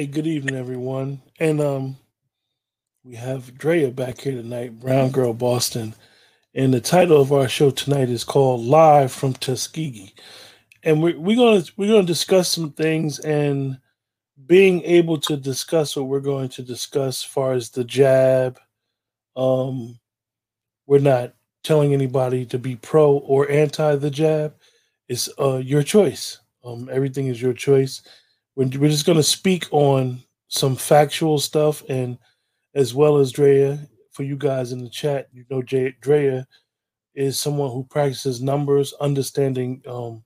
Hey, good evening, everyone. And um, we have Drea back here tonight, Brown Girl Boston. And the title of our show tonight is called Live from Tuskegee. And we're, we're gonna we're gonna discuss some things and being able to discuss what we're going to discuss as far as the jab. Um, we're not telling anybody to be pro or anti the jab. It's uh, your choice. Um, everything is your choice. We're, we're just going to speak on some factual stuff and as well as Drea, for you guys in the chat, you know, Jay, Drea is someone who practices numbers, understanding um,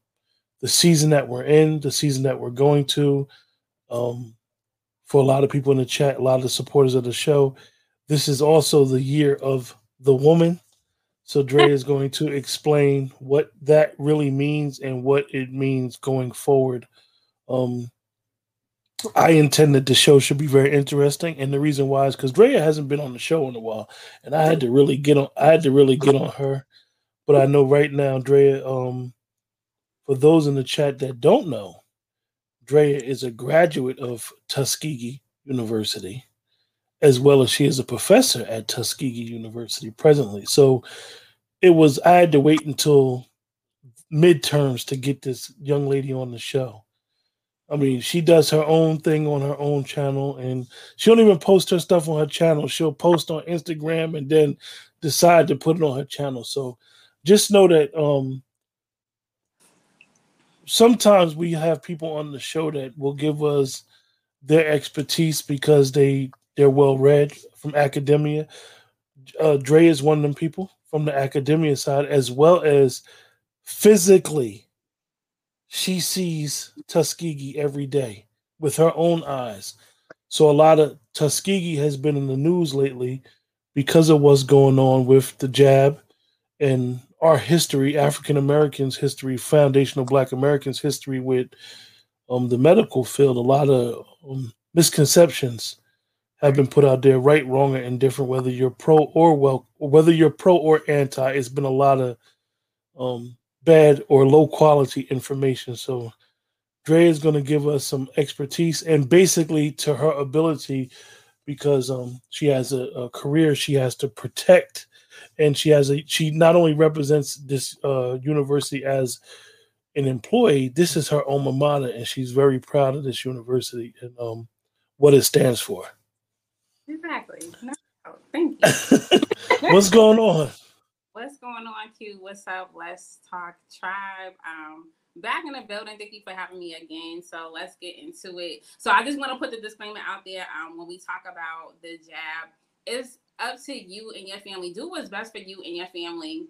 the season that we're in, the season that we're going to. Um, for a lot of people in the chat, a lot of the supporters of the show, this is also the year of the woman. So Dre is going to explain what that really means and what it means going forward. Um, I intended the show should be very interesting, and the reason why is because Drea hasn't been on the show in a while, and I had to really get on. I had to really get on her, but I know right now, Drea. Um, for those in the chat that don't know, Drea is a graduate of Tuskegee University, as well as she is a professor at Tuskegee University presently. So it was I had to wait until midterms to get this young lady on the show. I mean, she does her own thing on her own channel, and she don't even post her stuff on her channel. She'll post on Instagram and then decide to put it on her channel. So just know that um, sometimes we have people on the show that will give us their expertise because they they're well read from academia. Uh, Dre is one of them people from the academia side, as well as physically she sees Tuskegee every day with her own eyes. So a lot of Tuskegee has been in the news lately because of what's going on with the jab and our history, African Americans' history, foundational Black Americans' history with um, the medical field. A lot of um, misconceptions have been put out there, right, wrong, or indifferent. Whether you're pro or well, whether you're pro or anti, it's been a lot of um, bad or low quality information. So Dre is going to give us some expertise and basically to her ability because um, she has a, a, career she has to protect. And she has a she not only represents this uh, university as an employee this is her alma mater and she's very proud of this university and um, what it stands for. Exactly. No, thank you. What's going on What's going on, Q? What's up? Let's talk tribe. Um, back in the building. Thank you for having me again. So let's get into it. So I just want to put the disclaimer out there. Um, when we talk about the jab, it's up to you and your family. Do what's best for you and your family.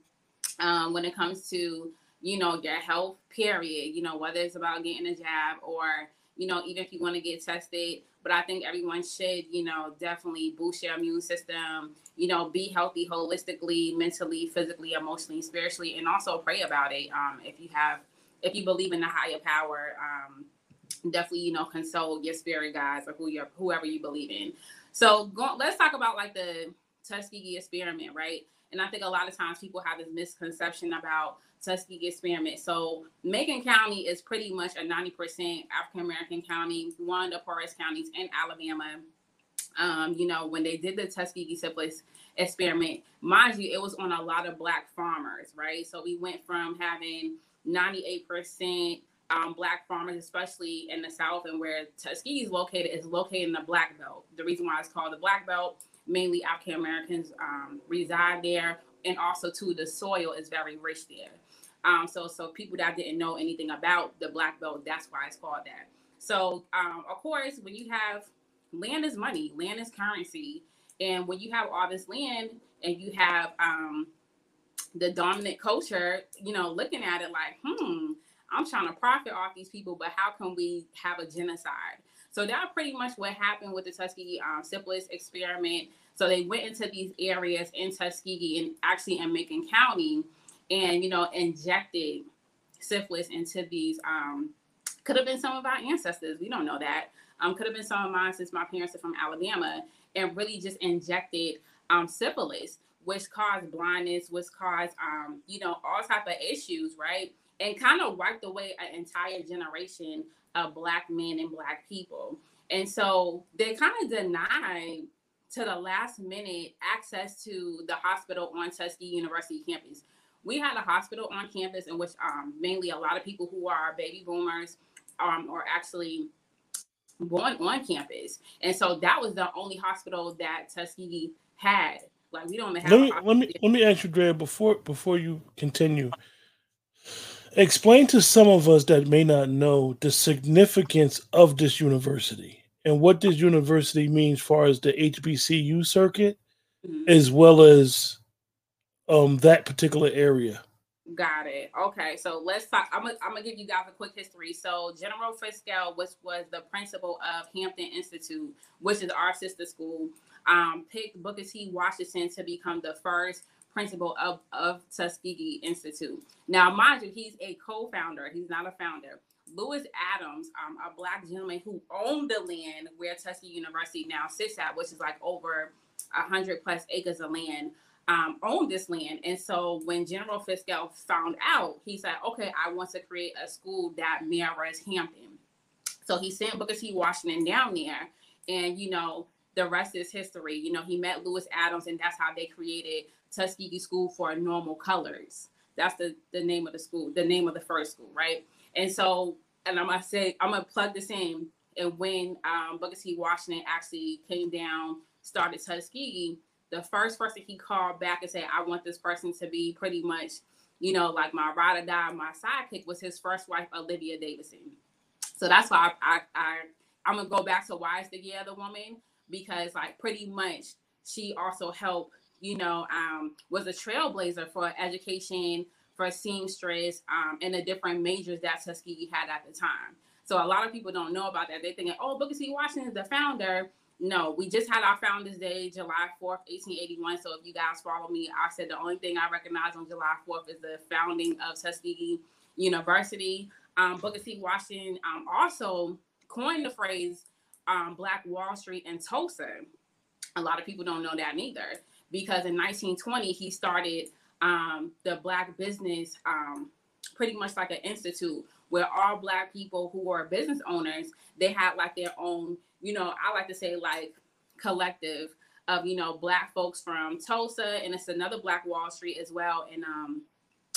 Um, when it comes to you know your health, period. You know whether it's about getting a jab or you know even if you want to get tested. But I think everyone should you know definitely boost your immune system you know, be healthy holistically, mentally, physically, emotionally, spiritually, and also pray about it. Um, if you have, if you believe in the higher power, um, definitely, you know, consult your spirit guides or who you whoever you believe in. So go, let's talk about like the Tuskegee experiment, right? And I think a lot of times people have this misconception about Tuskegee experiment. So Macon County is pretty much a 90% African American county, one of the poorest counties in Alabama um, you know, when they did the Tuskegee syphilis experiment, mind you, it was on a lot of black farmers, right? So we went from having 98% um, black farmers, especially in the South and where Tuskegee is located, is located in the Black Belt. The reason why it's called the Black Belt, mainly African Americans um, reside there, and also too the soil is very rich there. Um, so, so people that didn't know anything about the Black Belt, that's why it's called that. So, um, of course, when you have land is money, land is currency. And when you have all this land and you have um, the dominant culture, you know, looking at it like, hmm, I'm trying to profit off these people, but how can we have a genocide? So that pretty much what happened with the Tuskegee um, syphilis experiment. So they went into these areas in Tuskegee and actually in Macon County, and you know injected syphilis into these. Um, could have been some of our ancestors. We don't know that. Um, could have been some of mine since my parents are from Alabama, and really just injected um, syphilis, which caused blindness, which caused um, you know all type of issues, right? And kind of wiped away an entire generation of black men and black people. And so they kind of denied to the last minute access to the hospital on Tuskegee University campus. We had a hospital on campus in which um, mainly a lot of people who are baby boomers um, are actually born on campus. And so that was the only hospital that Tuskegee had. Like we don't have. Let me let me let me ask you, Drea, before before you continue. Explain to some of us that may not know the significance of this university and what this university means as far as the HBCU circuit, mm-hmm. as well as um, that particular area. Got it. Okay, so let's talk. I'm gonna, I'm gonna give you guys a quick history. So General Fiskell, which was the principal of Hampton Institute, which is our sister school, um, picked Booker T. Washington to become the first principal of, of Tuskegee Institute. Now, mind you, he's a co-founder. He's not a founder. Lewis Adams, um, a black gentleman who owned the land where Tuskegee University now sits at, which is like over a hundred plus acres of land, um, owned this land. And so when General Fiskell found out, he said, "Okay, I want to create a school that mirrors Hampton." So he sent Booker T. Washington down there, and you know the rest is history. You know he met Lewis Adams, and that's how they created Tuskegee School for Normal Colors. That's the the name of the school, the name of the first school, right? And so, and I'm gonna say, I'm gonna plug this in. And when um, Booker T. Washington actually came down, started Tuskegee, the first person he called back and said, I want this person to be pretty much, you know, like my ride or die, my sidekick was his first wife, Olivia Davidson. So that's why I, I, I I'm gonna go back to why is the other woman because like pretty much she also helped, you know, um, was a trailblazer for education for seamstress um, and the different majors that Tuskegee had at the time. So a lot of people don't know about that. They're thinking, oh, Booker T. Washington is the founder. No, we just had our Founders Day, July 4th, 1881. So if you guys follow me, I said the only thing I recognize on July 4th is the founding of Tuskegee University. Um, Booker T. Washington um, also coined the phrase um, Black Wall Street in Tulsa. A lot of people don't know that neither because in 1920 he started um, the Black Business, um, pretty much like an institute where all Black people who are business owners, they had like their own, you know, I like to say like collective of, you know, Black folks from Tulsa, and it's another Black Wall Street as well. And, um,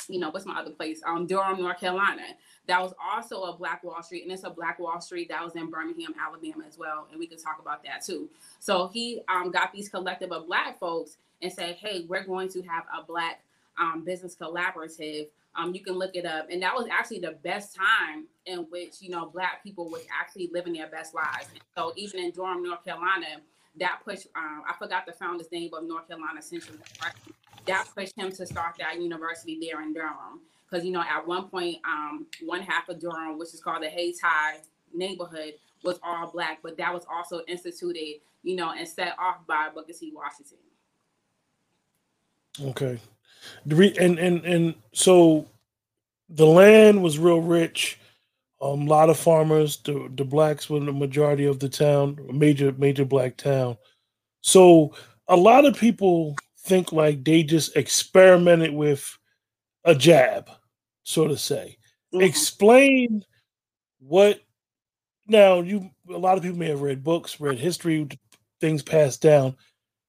you know, what's my other place? Um, Durham, North Carolina. That was also a Black Wall Street, and it's a Black Wall Street that was in Birmingham, Alabama as well. And we can talk about that too. So he um, got these collective of Black folks and say, hey, we're going to have a Black um, Business Collaborative. Um, you can look it up. And that was actually the best time in which, you know, Black people was actually living their best lives. so even in Durham, North Carolina, that pushed, um, I forgot the founder's name of North Carolina Central, that pushed him to start that university there in Durham. Because, you know, at one point, um, one half of Durham, which is called the Hayti neighborhood, was all Black, but that was also instituted, you know, and set off by Booker T. Washington. Okay. And and and so the land was real rich. A um, lot of farmers. The the blacks were the majority of the town, major major black town. So a lot of people think like they just experimented with a jab, so to say. Mm-hmm. Explain what now you a lot of people may have read books, read history, things passed down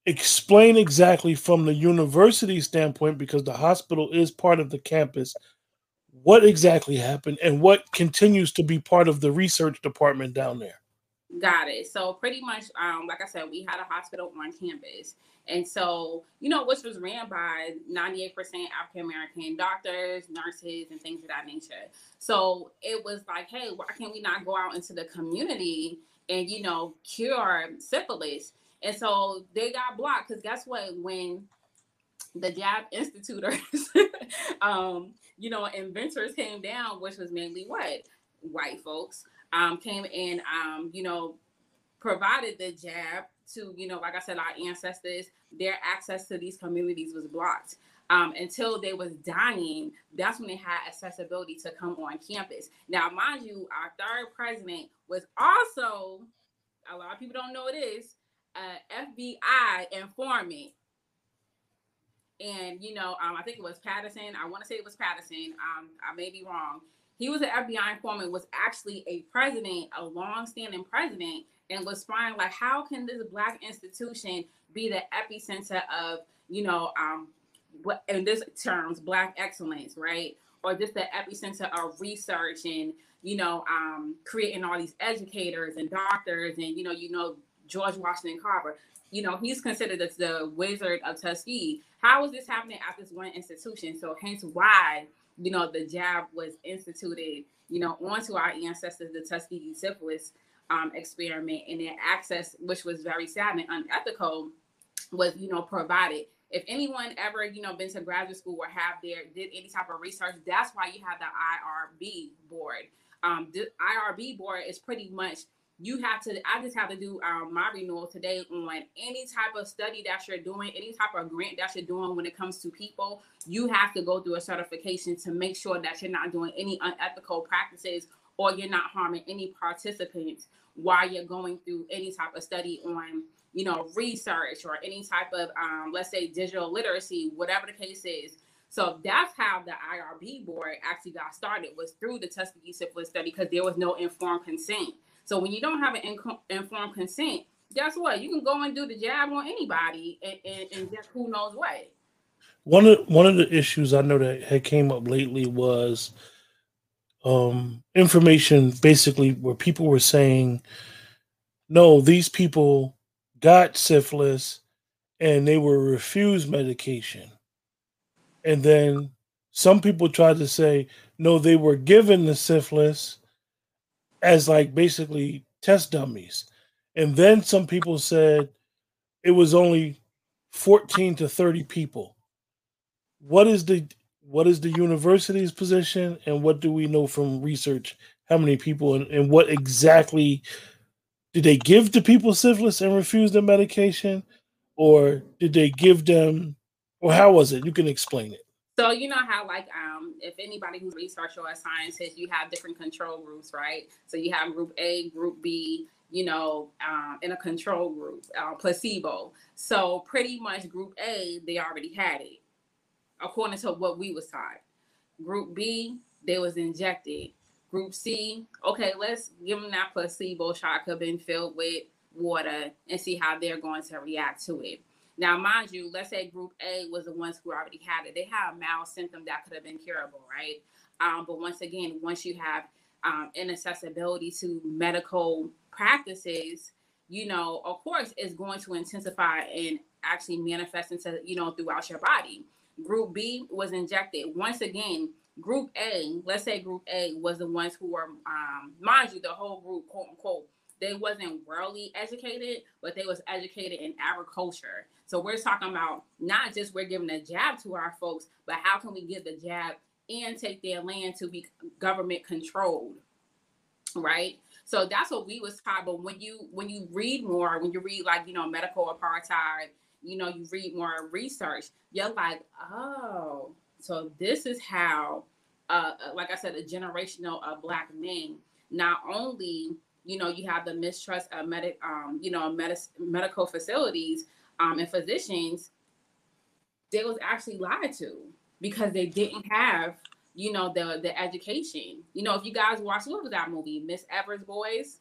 explain exactly from the university standpoint because the hospital is part of the campus what exactly happened and what continues to be part of the research department down there? Got it. So pretty much um, like i said we had a hospital on campus. And so you know which was ran by 98% african american doctors nurses and things of that nature. So it was like hey why can't we not go out into the community and you know cure syphilis and so they got blocked because guess what? When the Jab Instituters, um, you know, inventors came down, which was mainly what? White folks um, came and, um, you know, provided the jab to, you know, like I said, our ancestors, their access to these communities was blocked. Um, until they was dying, that's when they had accessibility to come on campus. Now, mind you, our third president was also, a lot of people don't know it is, uh, FBI informant, and you know, um, I think it was Patterson. I want to say it was Patterson. Um, I may be wrong. he was an FBI informant, was actually a president, a long-standing president, and was trying like, how can this black institution be the epicenter of, you know, um, what in this terms, black excellence, right? Or just the epicenter of research and you know, um, creating all these educators and doctors, and you know, you know, George Washington Carver. You know, he's considered as the Wizard of Tuskegee. How is this happening at this one institution? So, hence why you know the jab was instituted. You know, onto our ancestors, the Tuskegee syphilis um, experiment, and their access, which was very sad and unethical, was you know provided if anyone ever you know been to graduate school or have their did any type of research that's why you have the irb board um, the IRB board is pretty much you have to i just have to do um, my renewal today on any type of study that you're doing any type of grant that you're doing when it comes to people you have to go through a certification to make sure that you're not doing any unethical practices or you're not harming any participants while you're going through any type of study on you know research or any type of um, let's say digital literacy whatever the case is so that's how the IRB board actually got started was through the Tuskegee syphilis study because there was no informed consent. So when you don't have an informed consent, guess what? You can go and do the jab on anybody and, and, and just who knows what. One of one of the issues I know that had came up lately was um, information basically where people were saying, no, these people got syphilis and they were refused medication and then some people tried to say no they were given the syphilis as like basically test dummies and then some people said it was only 14 to 30 people what is the what is the university's position and what do we know from research how many people and, and what exactly did they give to people syphilis and refuse the medication or did they give them or how was it? You can explain it. So you know how like um if anybody who's research or a scientist, you have different control groups, right? So you have group A, group B, you know, um, in a control group, uh, placebo. So pretty much group A, they already had it, according to what we was taught. Group B, they was injected. Group C, okay, let's give them that placebo shot could have been filled with water and see how they're going to react to it. Now, mind you, let's say group A was the ones who already had it. They had a mild symptom that could have been curable, right? Um, but once again, once you have um, inaccessibility to medical practices, you know, of course, it's going to intensify and actually manifest into, you know, throughout your body. Group B was injected. Once again, group A, let's say group A was the ones who were, um, mind you, the whole group, quote unquote, they wasn't worldly educated, but they was educated in agriculture. So we're talking about not just we're giving a jab to our folks, but how can we give the jab and take their land to be government controlled, right? So that's what we was taught. But when you when you read more, when you read like you know medical apartheid, you know you read more research, you're like, oh, so this is how, uh, like I said, a generational of black men not only you know, you have the mistrust of medic, um, you know, med- medical facilities um, and physicians. They was actually lied to because they didn't have, you know, the the education. You know, if you guys watch what was that movie, Miss Evers Boys?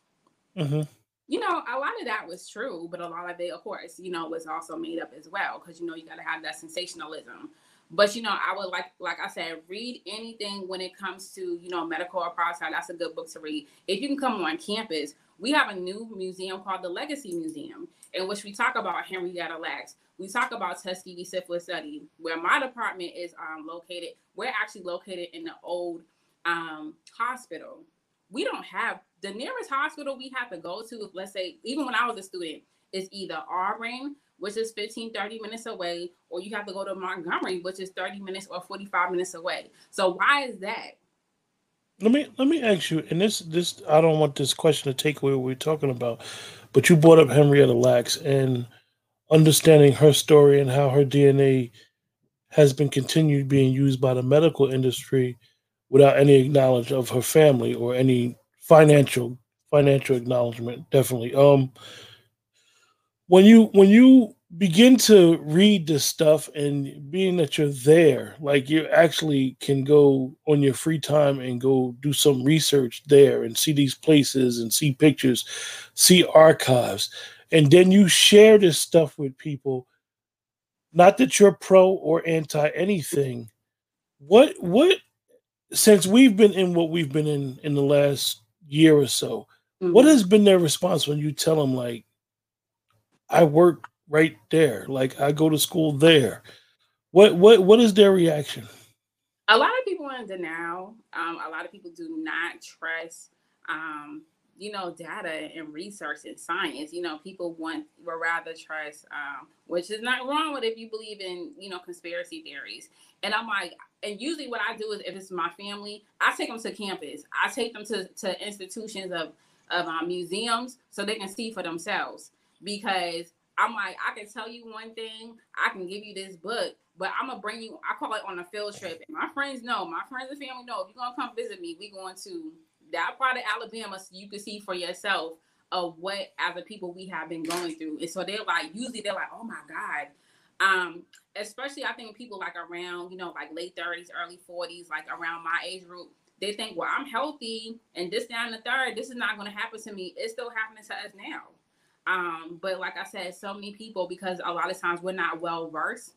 Mm-hmm. You know, a lot of that was true, but a lot of it, of course, you know, was also made up as well because you know you got to have that sensationalism. But you know, I would like, like I said, read anything when it comes to you know medical apartheid. That's a good book to read. If you can come on campus, we have a new museum called the Legacy Museum, in which we talk about Henrietta Lacks. We talk about Tuskegee syphilis study, where my department is um, located. We're actually located in the old um, hospital. We don't have the nearest hospital we have to go to. Let's say, even when I was a student, is either Auburn which is 15, 30 minutes away, or you have to go to Montgomery, which is 30 minutes or 45 minutes away. So why is that? Let me let me ask you, and this this I don't want this question to take away what we're talking about, but you brought up Henrietta Lacks and understanding her story and how her DNA has been continued being used by the medical industry without any acknowledge of her family or any financial financial acknowledgement definitely um when you when you begin to read this stuff and being that you're there like you actually can go on your free time and go do some research there and see these places and see pictures see archives. And then you share this stuff with people. Not that you're pro or anti anything. What what since we've been in what we've been in in the last year or so mm-hmm. what has been their response when you tell them like i work right there. Like I go to school there. What what what is their reaction? A lot of people in denial. Um, a lot of people do not trust um, you know, data and research and science. You know, people want would rather trust, um, which is not wrong with if you believe in, you know, conspiracy theories. And I'm like, and usually what I do is if it's my family, I take them to campus. I take them to, to institutions of of um, museums so they can see for themselves because I'm like, I can tell you one thing, I can give you this book, but I'm gonna bring you. I call it on a field trip, and my friends know, my friends and family know. If you're gonna come visit me, we going to that part of Alabama, so you can see for yourself of what as a people we have been going through. And so they're like, usually they're like, oh my god. Um, especially I think people like around, you know, like late 30s, early 40s, like around my age group, they think, well, I'm healthy and this down the third, this is not gonna happen to me. It's still happening to us now. Um, but like I said, so many people because a lot of times we're not well versed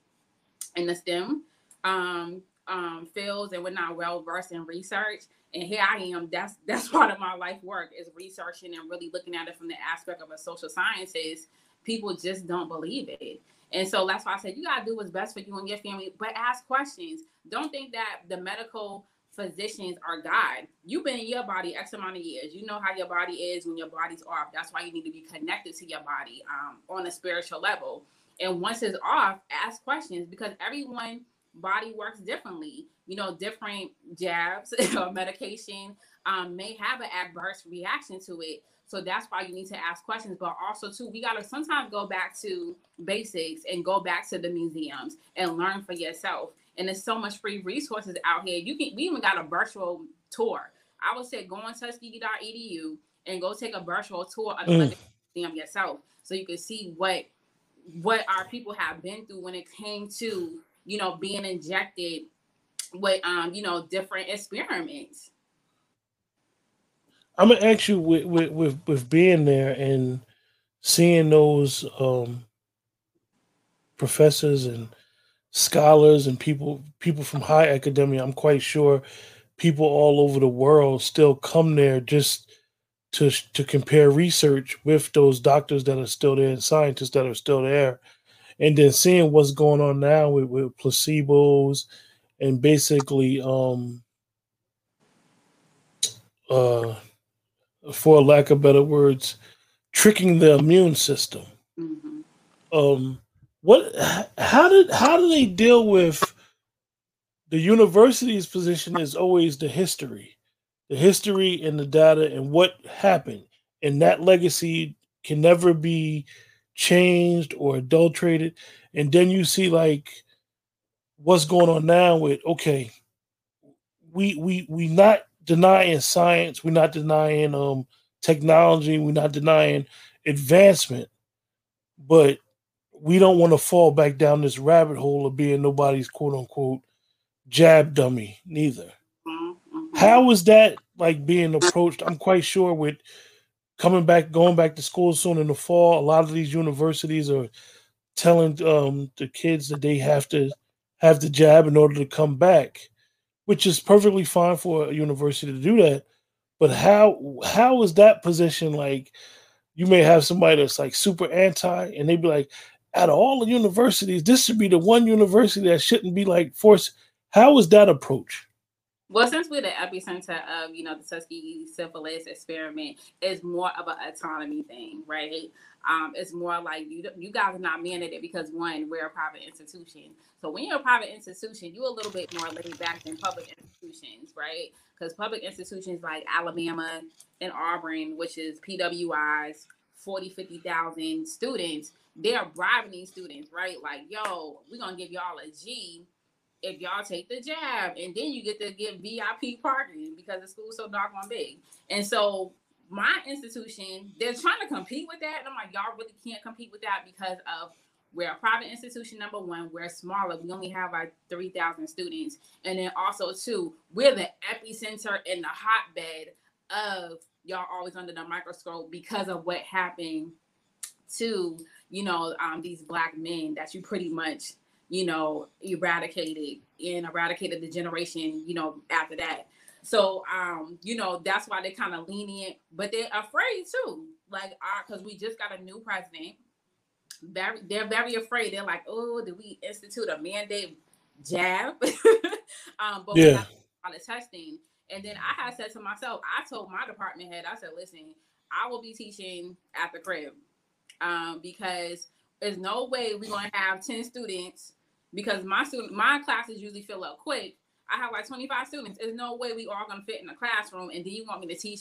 in the STEM um, um, fields and we're not well versed in research. And here I am. That's that's part of my life work is researching and really looking at it from the aspect of a social sciences. People just don't believe it. And so that's why I said you gotta do what's best for you and your family, but ask questions. Don't think that the medical physicians are God. You've been in your body X amount of years. You know how your body is when your body's off. That's why you need to be connected to your body um, on a spiritual level. And once it's off, ask questions because everyone body works differently. You know, different jabs or medication um, may have an adverse reaction to it. So that's why you need to ask questions. But also, too, we got to sometimes go back to basics and go back to the museums and learn for yourself and there's so much free resources out here. You can we even got a virtual tour. I would say go on tuskegee.edu and go take a virtual tour of the mm. museum yourself, so you can see what what our people have been through when it came to you know being injected with um you know different experiments. I'm gonna ask you with with with, with being there and seeing those um professors and scholars and people people from high academia i'm quite sure people all over the world still come there just to to compare research with those doctors that are still there and scientists that are still there and then seeing what's going on now with, with placebos and basically um uh for lack of better words tricking the immune system mm-hmm. um what how did how do they deal with the university's position is always the history the history and the data and what happened. And that legacy can never be changed or adulterated. And then you see like what's going on now with okay we we we not denying science we're not denying um technology we're not denying advancement but we don't want to fall back down this rabbit hole of being nobody's quote unquote jab dummy neither. Mm-hmm. How is that like being approached? I'm quite sure with coming back, going back to school soon in the fall, a lot of these universities are telling um, the kids that they have to have the jab in order to come back, which is perfectly fine for a university to do that. But how how is that position like? You may have somebody that's like super anti, and they'd be like, out of all the universities, this should be the one university that shouldn't be like forced. How is that approach? Well, since we're the epicenter of, you know, the Tuskegee syphilis experiment, it's more of an autonomy thing, right? Um, it's more like you you guys are not mandated because one, we're a private institution. So when you're a private institution, you're a little bit more laid back than public institutions, right? Because public institutions like Alabama and Auburn, which is PWIs, 40, 50,000 students, they're bribing these students, right? Like, yo, we're gonna give y'all a G if y'all take the jab, and then you get to get VIP parking because the school's so doggone big. And so my institution, they're trying to compete with that. And I'm like, y'all really can't compete with that because of We're a private institution, number one. We're smaller. We only have like 3,000 students. And then also, two, we're the epicenter and the hotbed of y'all always under the microscope because of what happened to, you know, um, these black men that you pretty much, you know, eradicated and eradicated the generation, you know, after that. So, um, you know, that's why they're kind of lenient, but they're afraid too. Like, because we just got a new president very they're very afraid. They're like, oh, did we institute a mandate jab? um, but yeah. we have a lot of testing. And then I had said to myself, I told my department head, I said, listen, I will be teaching at the crib. Um, because there's no way we're gonna have 10 students because my student my classes usually fill up quick. I have like 25 students. There's no way we all gonna fit in the classroom. And do you want me to teach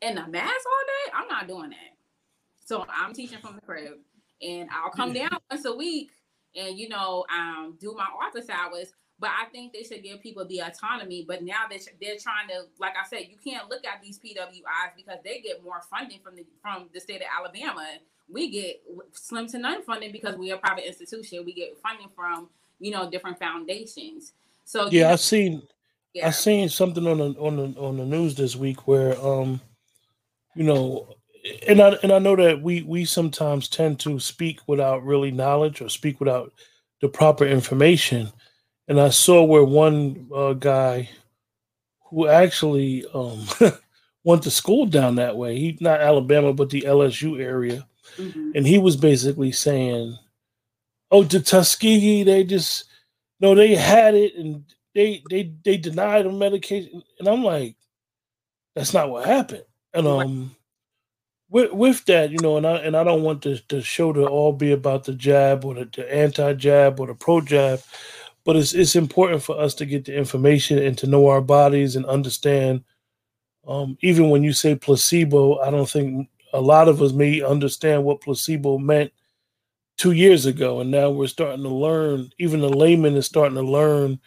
in the mass all day? I'm not doing that. So I'm teaching from the crib and I'll come down once a week and you know um, do my office hours. But I think they should give people the autonomy. But now they're, they're trying to, like I said, you can't look at these PWIs because they get more funding from the from the state of Alabama. We get slim to none funding because we're a private institution. We get funding from you know different foundations. So yeah, know, I've seen yeah. I seen something on the on the on the news this week where um you know and I and I know that we we sometimes tend to speak without really knowledge or speak without the proper information. And I saw where one uh, guy who actually um, went to school down that way. He not Alabama, but the LSU area, mm-hmm. and he was basically saying, "Oh, to Tuskegee, they just no, they had it and they they they denied them medication." And I'm like, "That's not what happened." And um with, with that, you know, and I and I don't want the, the show to all be about the jab or the, the anti-jab or the pro-jab, but it's it's important for us to get the information and to know our bodies and understand. Um, even when you say placebo, I don't think a lot of us may understand what placebo meant two years ago, and now we're starting to learn. Even the layman is starting to learn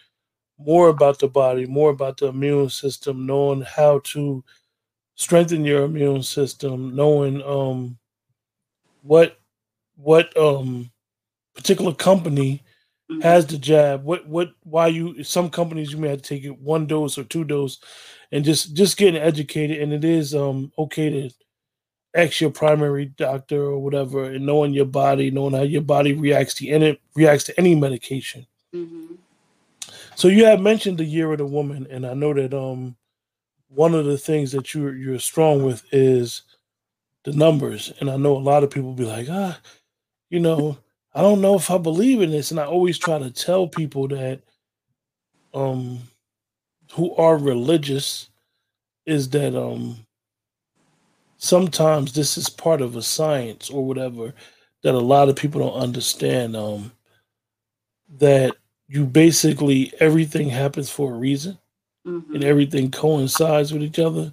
more about the body, more about the immune system, knowing how to strengthen your immune system, knowing um, what what um, particular company mm-hmm. has the jab, what what why you some companies you may have to take it one dose or two dose, and just just getting educated. And it is um okay to ask your primary doctor or whatever, and knowing your body, knowing how your body reacts to any reacts to any medication. Mm-hmm. So you have mentioned the year of the woman, and I know that um one of the things that you're you're strong with is the numbers. And I know a lot of people be like, ah, you know, I don't know if I believe in this. And I always try to tell people that um who are religious is that um sometimes this is part of a science or whatever that a lot of people don't understand um that you basically everything happens for a reason mm-hmm. and everything coincides with each other.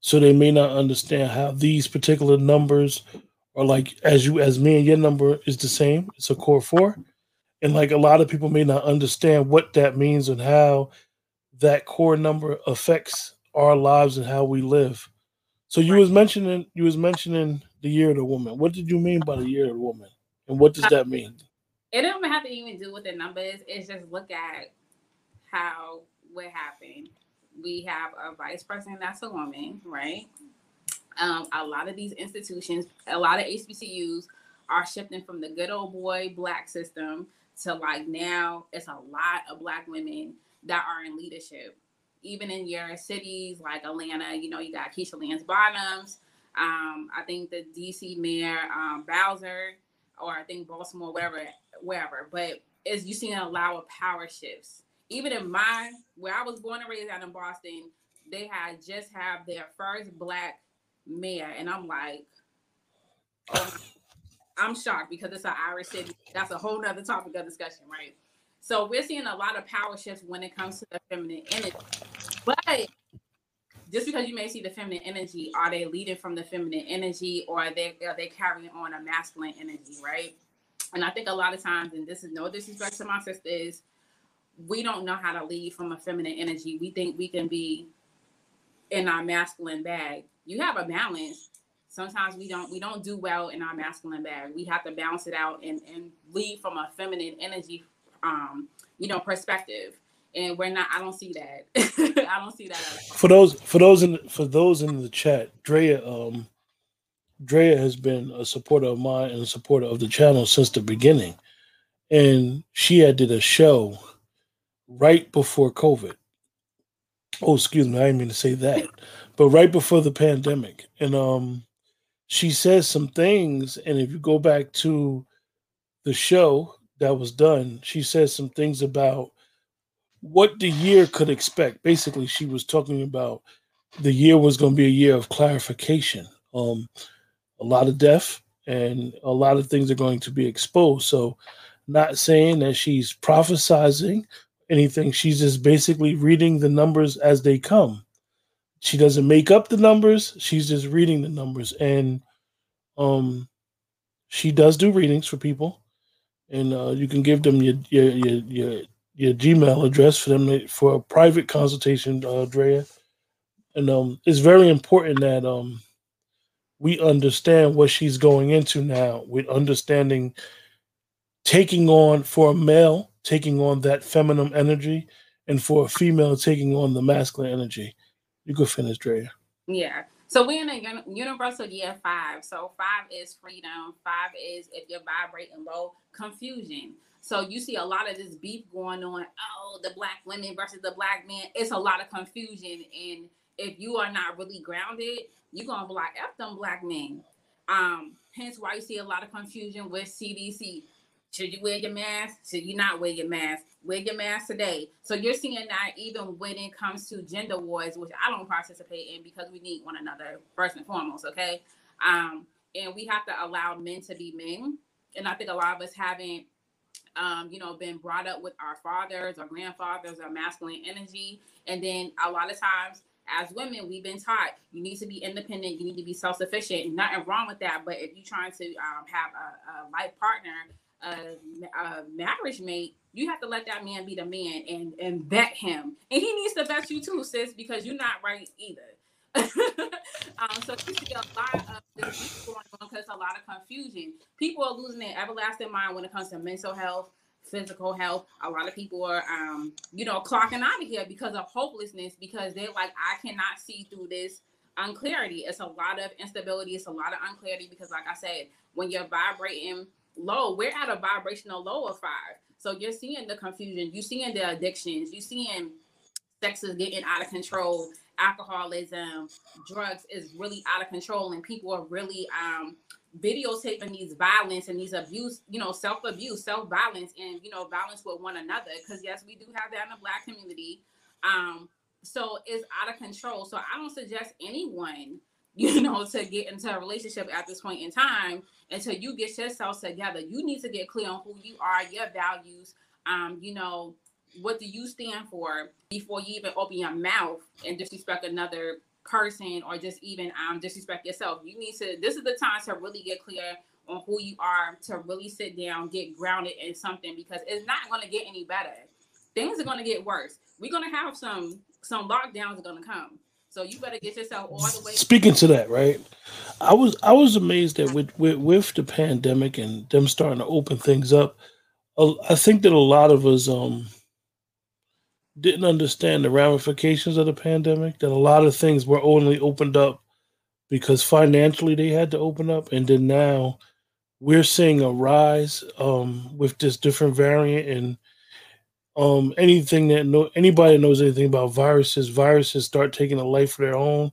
So they may not understand how these particular numbers are like as you as me and your number is the same. It's a core four. And like a lot of people may not understand what that means and how that core number affects our lives and how we live. So you right. was mentioning you was mentioning the year of the woman. What did you mean by the year of the woman? And what does that mean? It don't have to even do with the numbers. It's just look at how what happened. We have a vice president that's a woman, right? Um, a lot of these institutions, a lot of HBCUs are shifting from the good old boy black system to like now it's a lot of black women that are in leadership. Even in your cities like Atlanta, you know, you got Keisha Lance Bottoms. Um, I think the DC mayor um, Bowser, or I think Baltimore, wherever, wherever. But is you seeing a lot of power shifts even in my where I was born and raised out in Boston, they had just have their first black mayor, and I'm like, oh, I'm shocked because it's an Irish city. That's a whole nother topic of discussion, right? So we're seeing a lot of power shifts when it comes to the feminine energy. But just because you may see the feminine energy, are they leading from the feminine energy or are they are they carrying on a masculine energy, right? And I think a lot of times, and this is no disrespect to my sisters, we don't know how to lead from a feminine energy. We think we can be in our masculine bag. You have a balance. sometimes we don't we don't do well in our masculine bag. We have to balance it out and and lead from a feminine energy, um, you know, perspective. And we're not. I don't see that. I don't see that. For those for those in for those in the chat, Drea um Drea has been a supporter of mine and a supporter of the channel since the beginning. And she had did a show right before COVID. Oh, excuse me, I didn't mean to say that. But right before the pandemic. And um she says some things, and if you go back to the show that was done, she says some things about what the year could expect. Basically, she was talking about the year was going to be a year of clarification. Um, a lot of death and a lot of things are going to be exposed. So, not saying that she's prophesizing anything, she's just basically reading the numbers as they come. She doesn't make up the numbers. She's just reading the numbers. And um she does do readings for people. And uh, you can give them your your your your, your gmail address for them to, for a private consultation uh drea. And um it's very important that um we understand what she's going into now with understanding taking on for a male taking on that feminine energy and for a female taking on the masculine energy you could finish, Drea. Yeah. So we're in a universal year five. So five is freedom. Five is if you're vibrating low, confusion. So you see a lot of this beef going on. Oh, the black women versus the black men. It's a lot of confusion. And if you are not really grounded, you're gonna be like F them black men. Um, hence why you see a lot of confusion with CDC. Should you wear your mask? Should you not wear your mask? Wear your mask today. So you're seeing that even when it comes to gender wars, which I don't participate in because we need one another first and foremost, okay? Um, and we have to allow men to be men. And I think a lot of us haven't, um, you know, been brought up with our fathers or grandfathers or masculine energy. And then a lot of times as women, we've been taught you need to be independent, you need to be self sufficient. Nothing wrong with that. But if you're trying to um, have a, a life partner, a, a marriage mate, you have to let that man be the man and and vet him, and he needs to vet you too, sis, because you're not right either. um, so you see a lot of this going on because a lot of confusion. People are losing their everlasting mind when it comes to mental health, physical health. A lot of people are, um, you know, clocking out of here because of hopelessness because they're like, I cannot see through this unclarity. It's a lot of instability. It's a lot of unclarity because, like I said, when you're vibrating low. We're at a vibrational low of five. So you're seeing the confusion, you're seeing the addictions, you're seeing sex is getting out of control, alcoholism, drugs is really out of control, and people are really um videotaping these violence and these abuse, you know, self-abuse, self-violence, and you know, violence with one another. Because yes, we do have that in the black community. Um, so it's out of control. So I don't suggest anyone you know, to get into a relationship at this point in time until you get yourself together. You need to get clear on who you are, your values, um, you know, what do you stand for before you even open your mouth and disrespect another person or just even um disrespect yourself. You need to this is the time to really get clear on who you are, to really sit down, get grounded in something because it's not gonna get any better. Things are gonna get worse. We're gonna have some some lockdowns are gonna come. So you better get yourself all the way. Speaking to that, right? I was I was amazed that with with, with the pandemic and them starting to open things up, I think that a lot of us um didn't understand the ramifications of the pandemic. That a lot of things were only opened up because financially they had to open up, and then now we're seeing a rise um, with this different variant and um, anything that no anybody knows anything about viruses, viruses start taking a life of their own.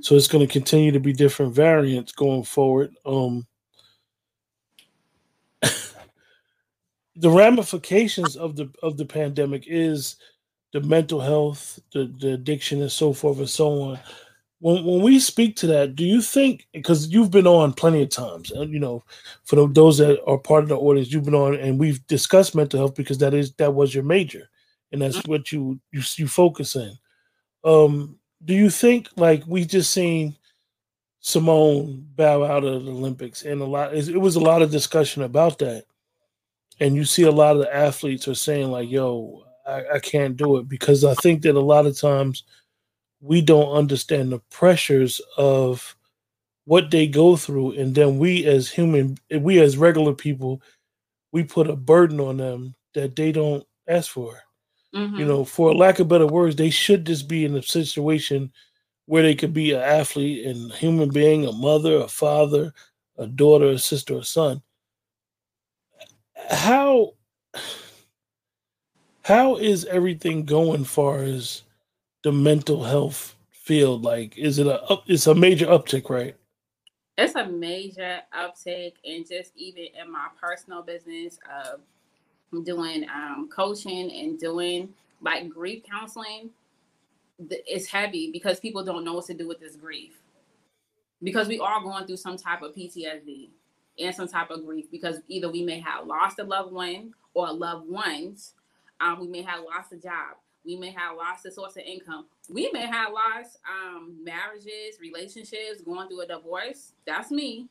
So it's going to continue to be different variants going forward. Um, the ramifications of the of the pandemic is the mental health, the, the addiction, and so forth and so on when when we speak to that, do you think because you've been on plenty of times, and you know, for the, those that are part of the audience, you've been on, and we've discussed mental health because that is that was your major, and that's mm-hmm. what you you you focus in. Um, do you think like we just seen Simone bow out of the Olympics, and a lot it was a lot of discussion about that, and you see a lot of the athletes are saying like, "Yo, I, I can't do it," because I think that a lot of times we don't understand the pressures of what they go through and then we as human we as regular people we put a burden on them that they don't ask for mm-hmm. you know for lack of better words they should just be in a situation where they could be an athlete and human being a mother a father a daughter a sister a son how how is everything going far as the mental health field like is it a it's a major uptick right? It's a major uptick and just even in my personal business of doing um, coaching and doing like grief counseling it's heavy because people don't know what to do with this grief. Because we are going through some type of ptsd and some type of grief because either we may have lost a loved one or loved ones um, we may have lost a job we may have lost a source of income. We may have lost um, marriages relationships going through a divorce. That's me.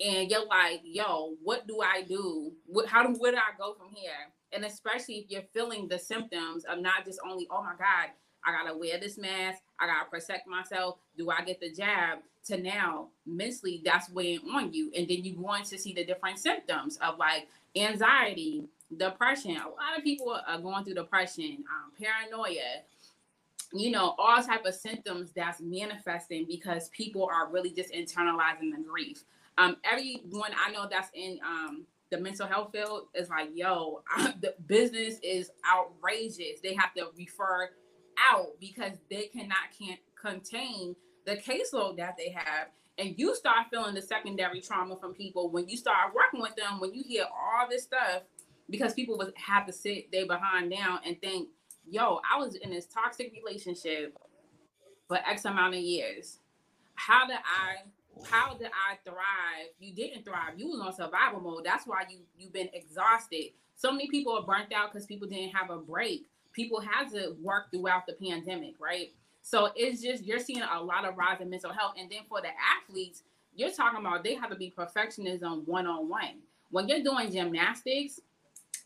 And you're like yo what do i do? What, how do where do i go from here? And especially if you're feeling the symptoms of not just only oh my god i gotta wear this mask i gotta protect myself do i get the jab? To now mentally that's weighing on you. And then you're going to see the different symptoms of like anxiety depression. A lot of people are going through depression um, paranoia you know all type of symptoms that's manifesting because people are really just internalizing the grief. Um everyone i know that's in um the mental health field is like yo the business is outrageous. They have to refer out because they cannot can't contain the caseload that they have. And you start feeling the secondary trauma from people when you start working with them when you hear all this stuff because people would have to sit they behind down and think yo, I was in this toxic relationship for X amount of years. How did I how did I thrive? You didn't thrive. You was on survival mode. That's why you you've been exhausted. So many people are burnt out because people didn't have a break. People had to work throughout the pandemic, right? So it's just you're seeing a lot of rise in mental health. And then for the athletes, you're talking about they have to be perfectionism one on one. When you're doing gymnastics,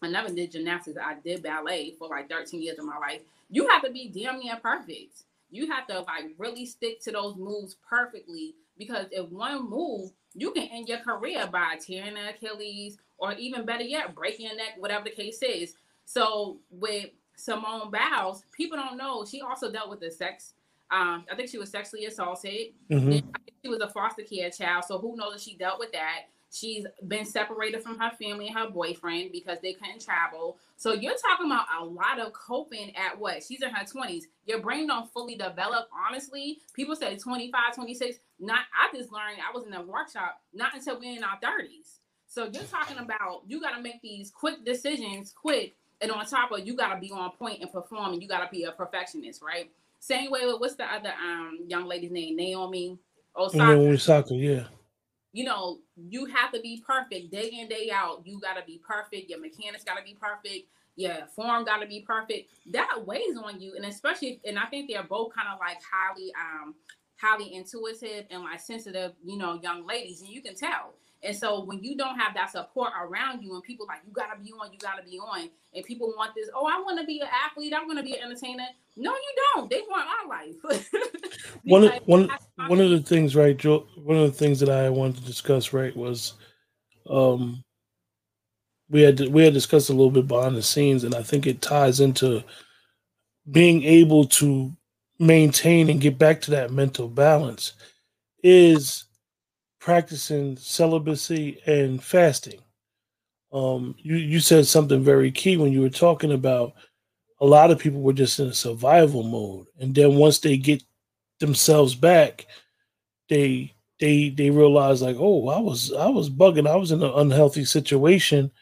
I never did gymnastics. I did ballet for like 13 years of my life. You have to be damn near perfect. You have to like really stick to those moves perfectly because if one move, you can end your career by tearing an Achilles or even better yet, breaking your neck, whatever the case is. So with Simone Biles, people don't know she also dealt with the sex. Um, I think she was sexually assaulted. Mm-hmm. she was a foster care child, so who knows if she dealt with that. She's been separated from her family and her boyfriend because they couldn't travel. So you're talking about a lot of coping at what? She's in her 20s. Your brain don't fully develop. Honestly, people say 25, 26. Not I just learned I was in a workshop, not until we're in our 30s. So you're talking about you gotta make these quick decisions quick. And on top of you gotta be on point and perform and you gotta be a perfectionist, right? Same way with what's the other um young lady's name? Naomi Osaka. Naomi Osaka, yeah you know, you have to be perfect day in, day out. You got to be perfect. Your mechanics got to be perfect. Your form got to be perfect. That weighs on you. And especially, and I think they're both kind of like highly, um, highly intuitive and like sensitive, you know, young ladies. And you can tell. And so when you don't have that support around you and people like, you gotta be on, you gotta be on, and people want this, oh, I wanna be an athlete, I wanna be an entertainer. No, you don't. They want our life. one of, one, one of the things, right, Joe, one of the things that I wanted to discuss, right, was um we had we had discussed a little bit behind the scenes, and I think it ties into being able to maintain and get back to that mental balance is practicing celibacy and fasting. Um, you you said something very key when you were talking about a lot of people were just in a survival mode, and then once they get themselves back, they they they realize like, oh, I was I was bugging, I was in an unhealthy situation,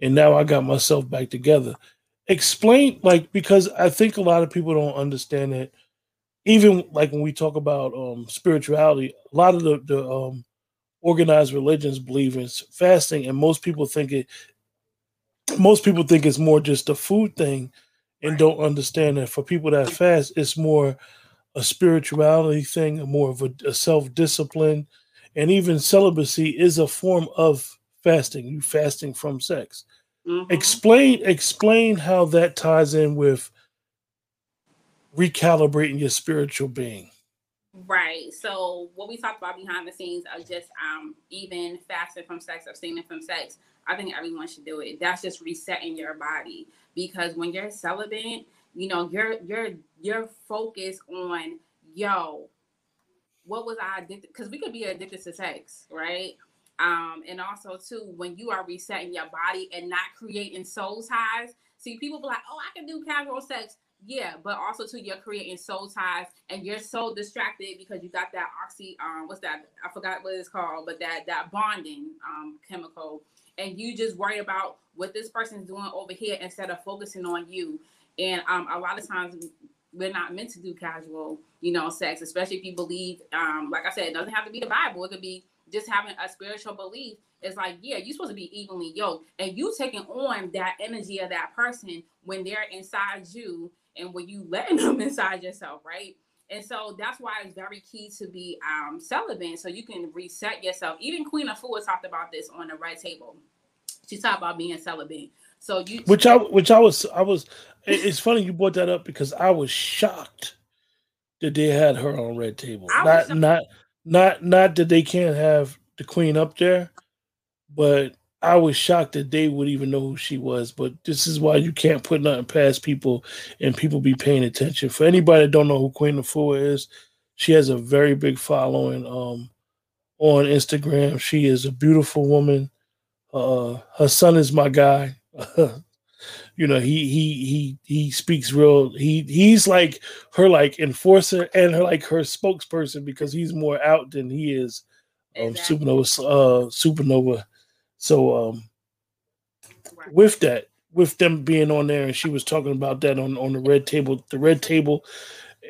and now I got myself back together. Explain like because I think a lot of people don't understand that. Even like when we talk about um, spirituality, a lot of the, the um, organized religions believe in fasting, and most people think it. Most people think it's more just a food thing, and don't understand that for people that fast, it's more a spirituality thing, more of a, a self discipline, and even celibacy is a form of fasting. You fasting from sex. Mm-hmm. Explain explain how that ties in with recalibrating your spiritual being. Right. So what we talked about behind the scenes of just um even fasting from sex, abstaining from sex. I think everyone should do it. That's just resetting your body because when you're celibate, you know, you're you're you're focused on yo, what was I addicted? Because we could be addicted to sex, right? Um, and also too, when you are resetting your body and not creating soul ties. See, people be like, "Oh, I can do casual sex." Yeah, but also too, you're creating soul ties, and you're so distracted because you got that oxy. Um, what's that? I forgot what it's called, but that that bonding um chemical, and you just worry about what this person's doing over here instead of focusing on you. And um, a lot of times we're not meant to do casual, you know, sex, especially if you believe, um, like I said, it doesn't have to be the Bible. It could be just having a spiritual belief. It's like, yeah, you're supposed to be evenly yoked, and you taking on that energy of that person when they're inside you, and when you letting them inside yourself, right? And so that's why it's very key to be um, celibate, so you can reset yourself. Even Queen Afua talked about this on the red table. She talked about being celibate. So you, which I, which I was, I was. It's funny you brought that up because I was shocked that they had her on red table. Not, not, not, not that they can't have the queen up there, but I was shocked that they would even know who she was. But this is why you can't put nothing past people, and people be paying attention. For anybody that don't know who Queen Afua is, she has a very big following um, on Instagram. She is a beautiful woman. Uh, her son is my guy. you know, he he he he speaks real. He he's like her like enforcer and her like her spokesperson because he's more out than he is um, exactly. Supa Nova uh Supa Nova. So um with that, with them being on there, and she was talking about that on on the red table, the red table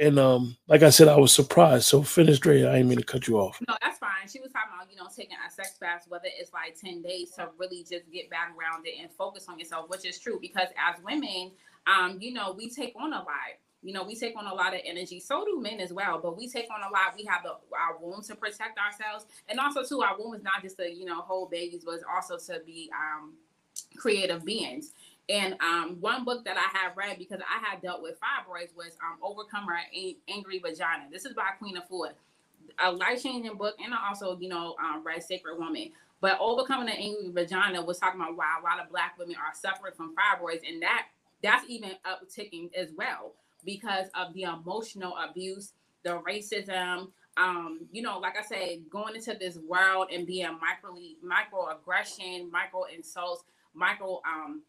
and um, like I said, I was surprised. So finish, Dre. I didn't mean to cut you off. No, that's fine. She was talking about you know taking a sex fast, whether it's like ten days to really just get back around it and focus on yourself, which is true because as women, um, you know, we take on a lot. You know, we take on a lot of energy. So do men as well, but we take on a lot. We have the, our womb to protect ourselves, and also too, our womb is not just to you know hold babies, but also to be um, creative beings. And um, one book that I have read because I had dealt with fibroids was um, Overcome Her Angry Vagina. This is by Queen Afua, a life changing book, and I also, you know, um, read Sacred Woman. But Overcoming the Angry Vagina was talking about why a lot of Black women are suffering from fibroids, and that that's even upticking as well because of the emotional abuse, the racism. Um, you know, like I said, going into this world and being micro microaggression, micro insults, micro um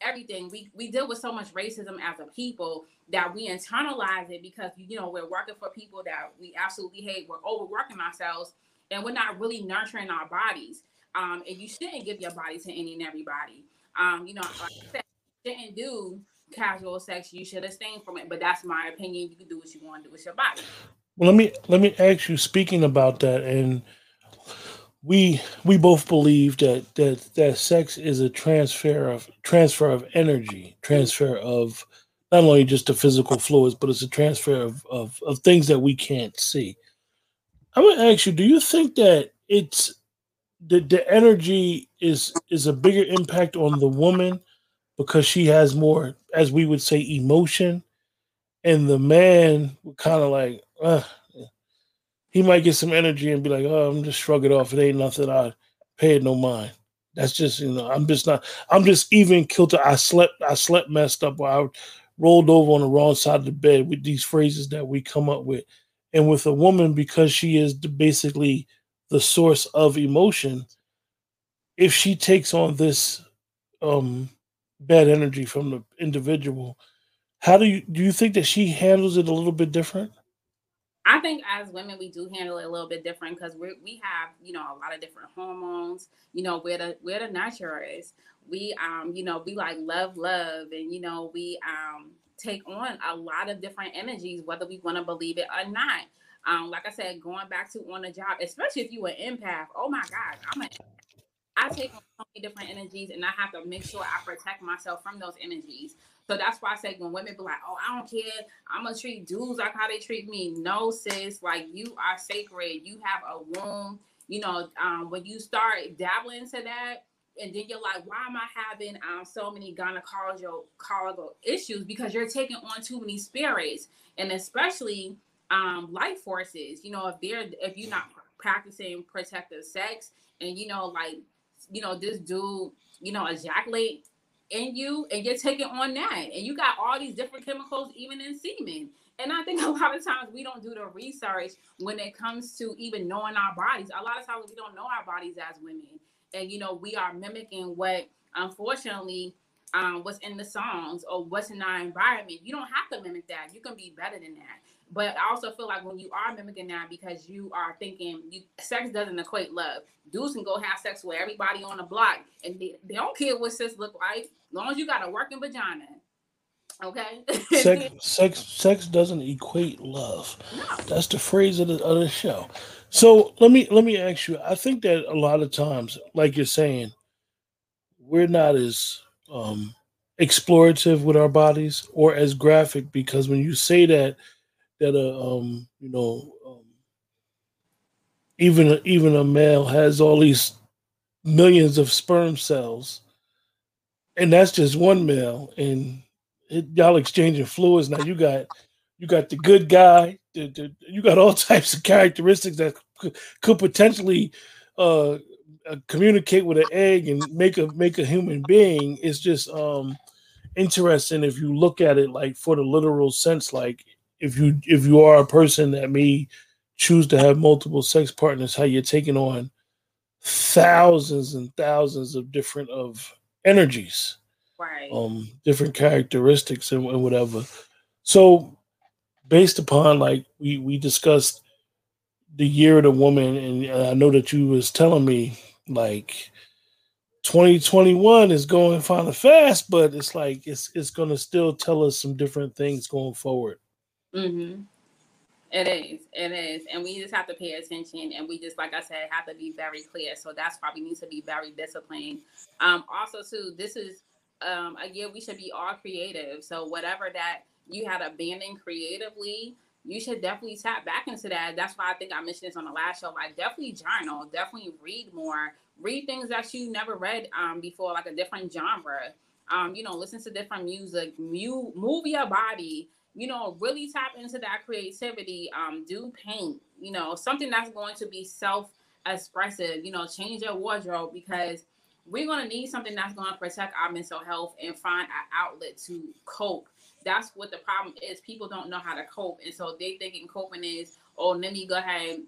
everything. We we deal with so much racism as a people that we internalize it because you know we're working for people that we absolutely hate. We're overworking ourselves and we're not really nurturing our bodies. Um and you shouldn't give your body to any and everybody. Um you know like I said, shouldn't do casual sex you should abstain from it. But that's my opinion. You can do what you want to do with your body. Well let me let me ask you speaking about that and we we both believe that that that sex is a transfer of transfer of energy, transfer of not only just the physical fluids, but it's a transfer of of, of things that we can't see. I'm gonna ask you: Do you think that it's the the energy is is a bigger impact on the woman because she has more, as we would say, emotion, and the man would kind of like, uh, he might get some energy and be like, "Oh, I'm just shrug it off. It ain't nothing. I paid no mind." That's just you know, I'm just not. I'm just even kilter. I slept. I slept messed up. Or I rolled over on the wrong side of the bed with these phrases that we come up with, and with a woman because she is basically the source of emotion. If she takes on this um, bad energy from the individual, how do you do you think that she handles it a little bit different? I think as women, we do handle it a little bit different because we we have you know a lot of different hormones. You know where the where the natural is. We um you know we like love love and you know we um take on a lot of different energies whether we want to believe it or not. Um like I said, going back to on the job, especially if you an empath. Oh my God, I'm an I take on so many different energies and I have to make sure I protect myself from those energies. So that's why I say when women be like, "Oh, I don't care. I'm gonna treat dudes like how they treat me." No, sis. Like you are sacred. You have a womb. You know, um, when you start dabbling into that, and then you're like, "Why am I having um, so many gynecological issues?" Because you're taking on too many spirits, and especially um, life forces. You know, if they're if you're not practicing protective sex, and you know, like you know, this dude, you know, ejaculate in you, and you're taking on that, and you got all these different chemicals, even in semen. And I think a lot of times we don't do the research when it comes to even knowing our bodies. A lot of times we don't know our bodies as women. And, you know, we are mimicking what, unfortunately, um, what's in the songs or what's in our environment. You don't have to mimic that. You can be better than that. But I also feel like when you are mimicking that because you are thinking you, sex doesn't equate love. Dudes can go have sex with everybody on the block and they, they don't care what sis look like. As long as you got a working vagina Okay. sex, sex, sex doesn't equate love. No. That's the phrase of the, of the show. So let me let me ask you. I think that a lot of times, like you're saying, we're not as um, explorative with our bodies or as graphic because when you say that that a um, you know um, even even a male has all these millions of sperm cells, and that's just one male, and it, y'all exchanging fluids now. You got you got the good guy. The, the, you got all types of characteristics that could, potentially uh, uh, communicate with an egg and make a make a human being. It's just um, interesting if you look at it like for the literal sense. Like if you if you are a person that may choose to have multiple sex partners, how you're taking on thousands and thousands of different of energies right. um different characteristics and, and whatever. So based upon like we we discussed the year of the woman and i know that you was telling me like 2021 is going kind of fast but it's like it's it's going to still tell us some different things going forward mm-hmm. It is, it is, and we just have to pay attention, and we just, like I said, have to be very clear. So that's why we need to be very disciplined. Um, also, too, this is um, again, we should be all creative. So whatever that you had abandoned creatively, you should definitely tap back into that. That's why I think I mentioned this on the last show. Like definitely journal, definitely read more, read things that you never read um, before, like a different genre. Um, you know, listen to different music, mu- move your body. You know, really tap into that creativity. Um, do paint. You know, something that's going to be self expressive. You know, change your wardrobe because we're going to need something that's going to protect our mental health and find an outlet to cope. That's what the problem is. People don't know how to cope. And so they thinking coping is, oh, let me go ahead.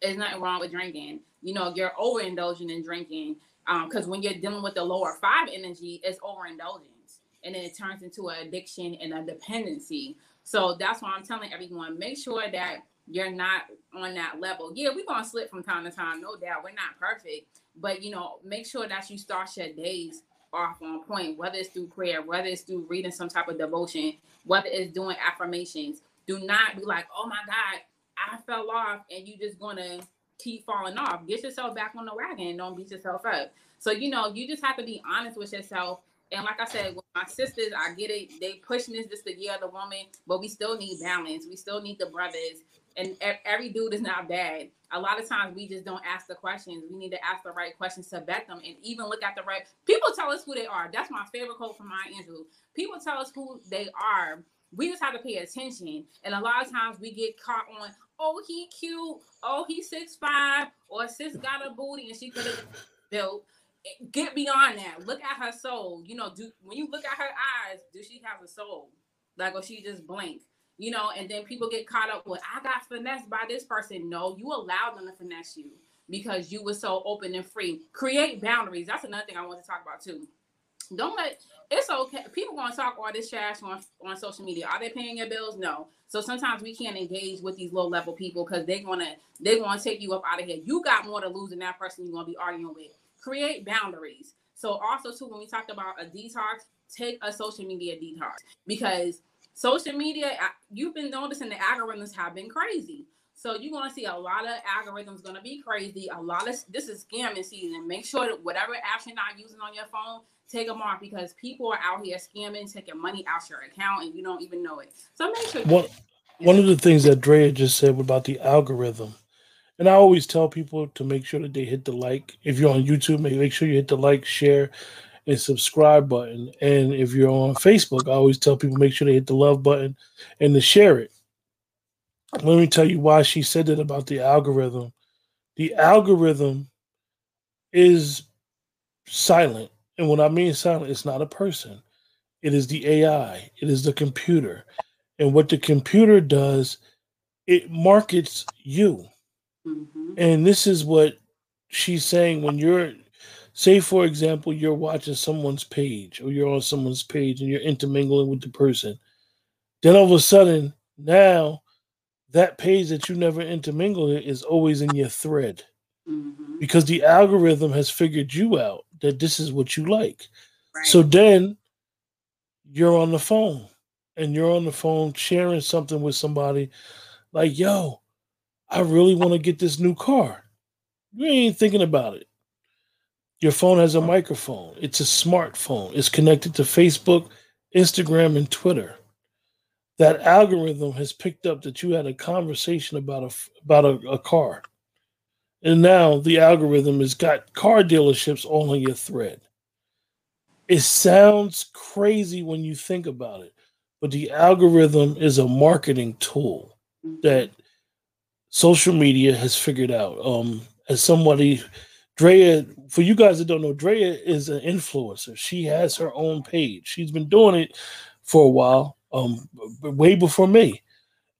There's nothing wrong with drinking. You know, you're overindulging in drinking. Because um, when you're dealing with the lower five energy, it's overindulgence. And then it turns into an addiction and a dependency. So that's why I'm telling everyone make sure that you're not on that level. Yeah, we're to slip from time to time, no doubt. We're not perfect but you know, make sure that you start your days off on point, whether it's through prayer, whether it's through reading some type of devotion, whether it's doing affirmations. Do not be like, oh my God, I fell off, and you're just gonna keep falling off. Get yourself back on the wagon and don't beat yourself up. So, you know, you just have to be honest with yourself. And like I said, with my sisters, I get it. They pushing this just the year of the woman, but we still need balance. We still need the brothers and every dude is not bad. A lot of times we just don't ask the questions. We need to ask the right questions to vet them and even look at the right people tell us who they are. That's my favorite quote from Maya Angelou. People tell us who they are. We just have to pay attention. And a lot of times we get caught on, oh, he cute, oh, he's six five, or sis got a booty and she could have built. Get beyond that. Look at her soul. You know, do when you look at her eyes, do she have a soul? Like, or she just blank? you know, and then people get caught up with, I got finessed by this person. No, you allowed them to finesse you because you were so open and free. Create boundaries. That's another thing I want to talk about too. Don't let it's okay. People to talk all this trash on, on social media. Are they paying your bills? No. So sometimes we can't engage with these low level people because they're gonna they to take you up out of here. You got more to lose than that person you're gonna be arguing with. Create boundaries. So also too, when we talked about a detox, take a social media detox because social media, you've been noticing the algorithms have been crazy. So you're gonna see a lot of algorithms gonna be crazy. A lot of this is scamming season. Make sure that whatever apps you're not using on your phone, take them off because people are out here scamming, taking money out your account, and you don't even know it. So make sure. One, one of the things that Drea just said about the algorithm, and I always tell people to make sure that they hit the like. If you're on YouTube, make sure you hit the like, share, and subscribe button. And if you're on Facebook, I always tell people make sure they hit the love button and to share it. let me tell you why she said that about the algorithm. The algorithm is silent. And when I mean silent, it's not a person, it is the AI, it is the computer. And what the computer does, it markets you. Mm-hmm. And this is what she's saying when you're, say, for example, you're watching someone's page or you're on someone's page and you're intermingling with the person. Then all of a sudden, now that page that you never intermingled is always in your thread mm-hmm. because the algorithm has figured you out that this is what you like. Right. So then you're on the phone and you're on the phone sharing something with somebody like, yo, I really want to get this new car. You ain't thinking about it. Your phone has a microphone. It's a smartphone. It's connected to Facebook, Instagram, and Twitter. That algorithm has picked up that you had a conversation about a about a, a car. And now the algorithm has got car dealerships all on your thread. It sounds crazy when you think about it, but the algorithm is a marketing tool that social media has figured out. Um, as somebody, Drea, for you guys that don't know, Drea is an influencer. She has her own page. She's been doing it for a while, um, way before me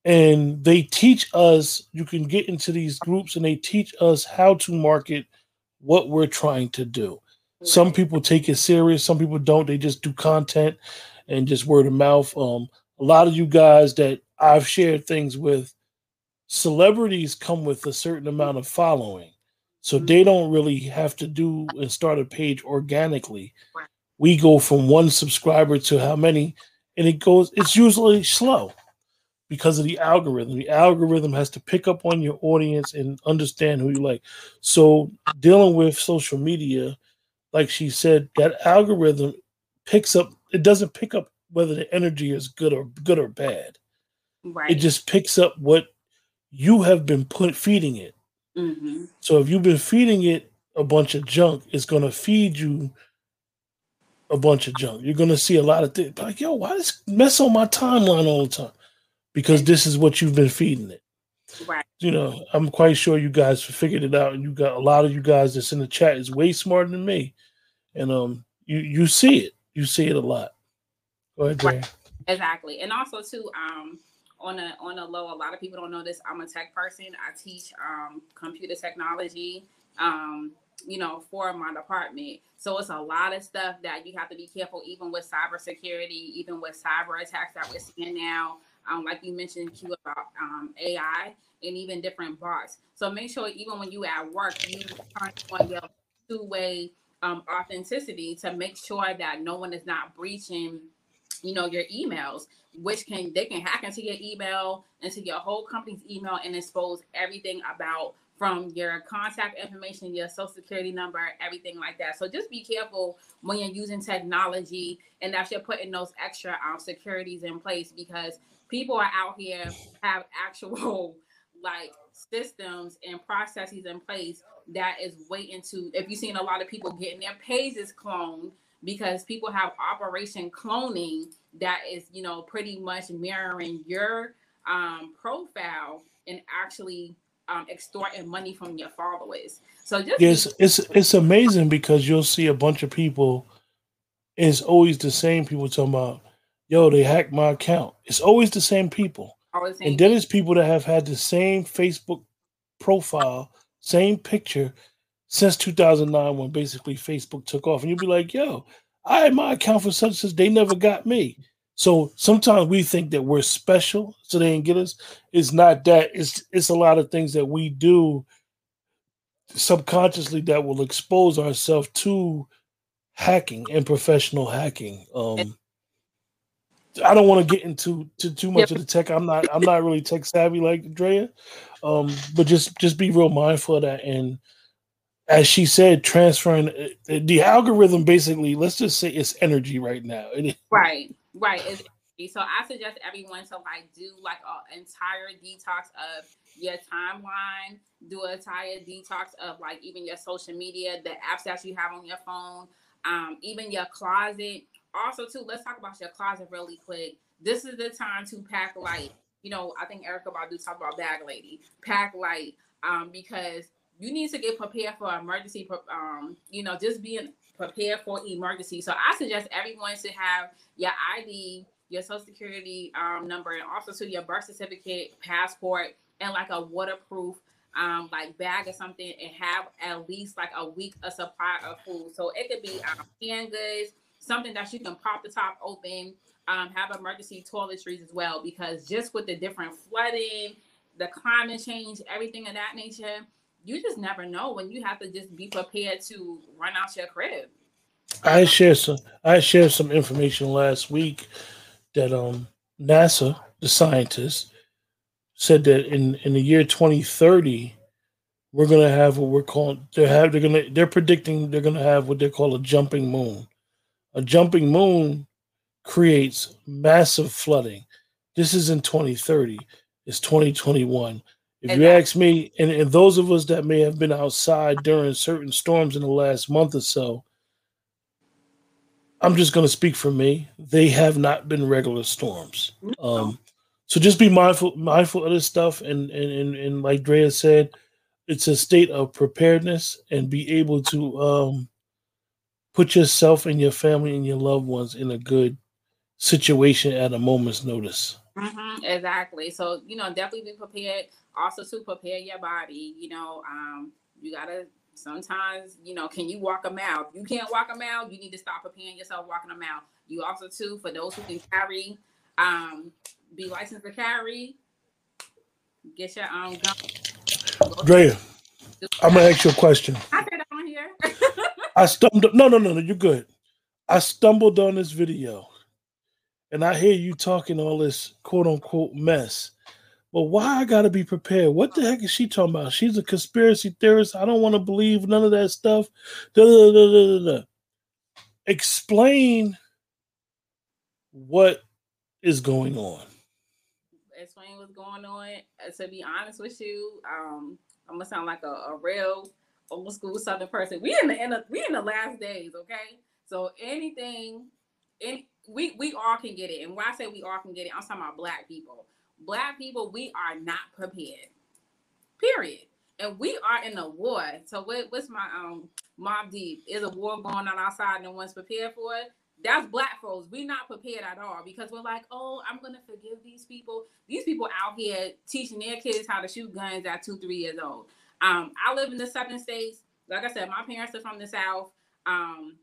and they teach us you can get into these groups and they teach us how to market what we're trying to do some people take it serious some people don't they just do content and just word of mouth um a lot of you guys that i've shared things with celebrities come with a certain amount of following so mm-hmm. they don't really have to do and start a page organically we go from one subscriber to how many and it goes it's usually slow because of the algorithm. The algorithm has to pick up on your audience and understand who you like. So dealing with social media, like she said, that algorithm picks up. It doesn't pick up whether the energy is good or good or bad. Right. It just picks up what you have been put feeding it. Mm-hmm. So if you've been feeding it a bunch of junk, it's going to feed you a bunch of junk. You're going to see a lot of things like, yo, why does mess on my timeline all the time? because this is what you've been feeding it. Right. You know, I'm quite sure you guys figured it out, and you got a lot of you guys that's in the chat is way smarter than me, and um, you you see it, you see it a lot. Go ahead, Jay. Exactly, and also too, um, on a on a low, a lot of people don't know this. I'm a tech person. I teach um computer technology. Um, you know, for my department. So it's a lot of stuff that you have to be careful, even with cybersecurity, even with cyber attacks that we're seeing now um, like you mentioned, Q about um, AI and even different bots. So make sure even when you at work, you turn on your two-way um, authenticity to make sure that no one is not breaching, you know, your emails, which can they can hack into your email, into your whole company's email, and expose everything about from your contact information, your social security number, everything like that. So just be careful when you're using technology and that you're putting those extra um, securities in place because people are out here have actual like systems and processes in place that is waiting to if you've seen a lot of people getting their pages cloned because people have operation cloning that is you know pretty much mirroring your um, profile and actually um, extorting money from your followers so just yes it's it's amazing because you'll see a bunch of people it's always the same people talking about yo, they hacked my account. It's always the same people. The same and then it's people that have had the same Facebook profile, same picture since 2009 when basically Facebook took off. And you'll be like, yo, I had my account for such as they never got me. So sometimes we think that we're special, so they didn't get us. It's not that. It's it's a lot of things that we do subconsciously that will expose ourselves to hacking and professional hacking. Um, I don't want to get into to too much yep. of the tech. I'm not I'm not really tech savvy like Drea, um, but just just be real mindful of that. And as she said, transferring uh, the algorithm basically, let's just say it's energy right now. right, right. So I suggest everyone to like do like an entire detox of your timeline, do an entire detox of like even your social media, the apps that you have on your phone, um, even your closet also too let's talk about your closet really quick this is the time to pack light you know, I think Erykah Badu talked about bag lady, pack light, um, because you need to get prepared for emergency, um, you know, just being prepared for emergency. So I suggest everyone should have your ID, your social security um, number, and also to your birth certificate, passport, and like a waterproof um, like bag or something, and have at least like a week a supply of food. So it could be um, canned goods, something that you can pop the top open. Um, have emergency toiletries as well because just with the different flooding, the climate change, everything of that nature, you just never know when you have to just be prepared to run out your crib. I shared some I shared some information last week that um NASA, the scientists, said that in, in the year 2030, we're gonna have what we're calling they have they're gonna they're predicting they're gonna have what they call a jumping moon. A jumping moon creates massive flooding. This is in 2030. It's 2021. If you ask me, and, and those of us that may have been outside during certain storms in the last month or so, I'm just going to speak for me. They have not been regular storms. Um, so just be mindful mindful of this stuff, and and and, and like Drea said, it's a state of preparedness, and be able to um, put yourself and your family and your loved ones in a good situation at a moment's notice. Mm-hmm, exactly. So you know, definitely be prepared. Also, to prepare your body. You know, um, you gotta sometimes you know can you walk a mile? If you can't walk a mile you need to stop preparing yourself walking a mile. You also too for those who can carry um be licensed to carry get your own gun. Drea, i'm gonna ask you a question. I said on here i stumbled no no no no you're good. I stumbled on this video and i hear you talking all this quote unquote mess well, why I gotta be prepared? What the heck is she talking about? She's a conspiracy theorist. I don't want to believe none of that stuff. Da, da, da, da, da, Explain what is going on. Explain what's going on. Uh, to be honest with you, um, I'm gonna sound like a, a real old school Southern person. We in the, the we in the last days, okay? So anything, any we we all can get it. And when I say we all can get it, I'm talking about black people black people, we are not prepared. Period. And we are in a war. So what, what's my um Mobb Deep? Is a war going on outside and no one's prepared for it? That's black folks. we not prepared at all because we're like, oh, I'm gonna forgive these people. These people out here teaching their kids how to shoot guns at two, three years old. Um, I live in the southern states. Like I said, my parents are from the south. Um,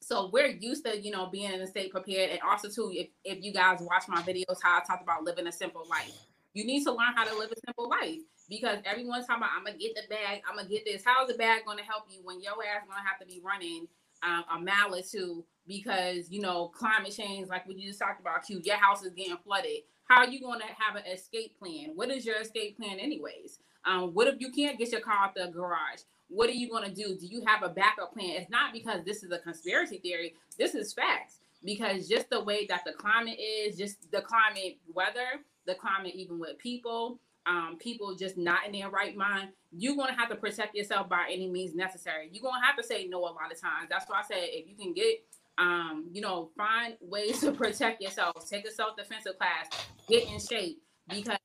so we're used to, you know, being in a state prepared. And also too, if, if you guys watch my videos, how I talked about living a simple life. You need to learn how to live a simple life because everyone's talking about I'm gonna get the bag, I'm gonna get this. How is the bag gonna help you when your ass gonna have to be running um, a mile or two because you know climate change, like we just talked about, Q, your house is getting flooded. How are you gonna have an escape plan? What is your escape plan, anyways? Um, what if you can't get your car out the garage? What are you going to do? Do you have a backup plan? It's not because this is a conspiracy theory. This is facts. Because just the way that the climate is, just the climate weather, the climate even with people, um, people just not in their right mind, you're gonna have to protect yourself by any means necessary. You're gonna have to say no a lot of times. That's why I said if you can get um, you know, find ways to protect yourself, take a self-defensive class, get in shape, because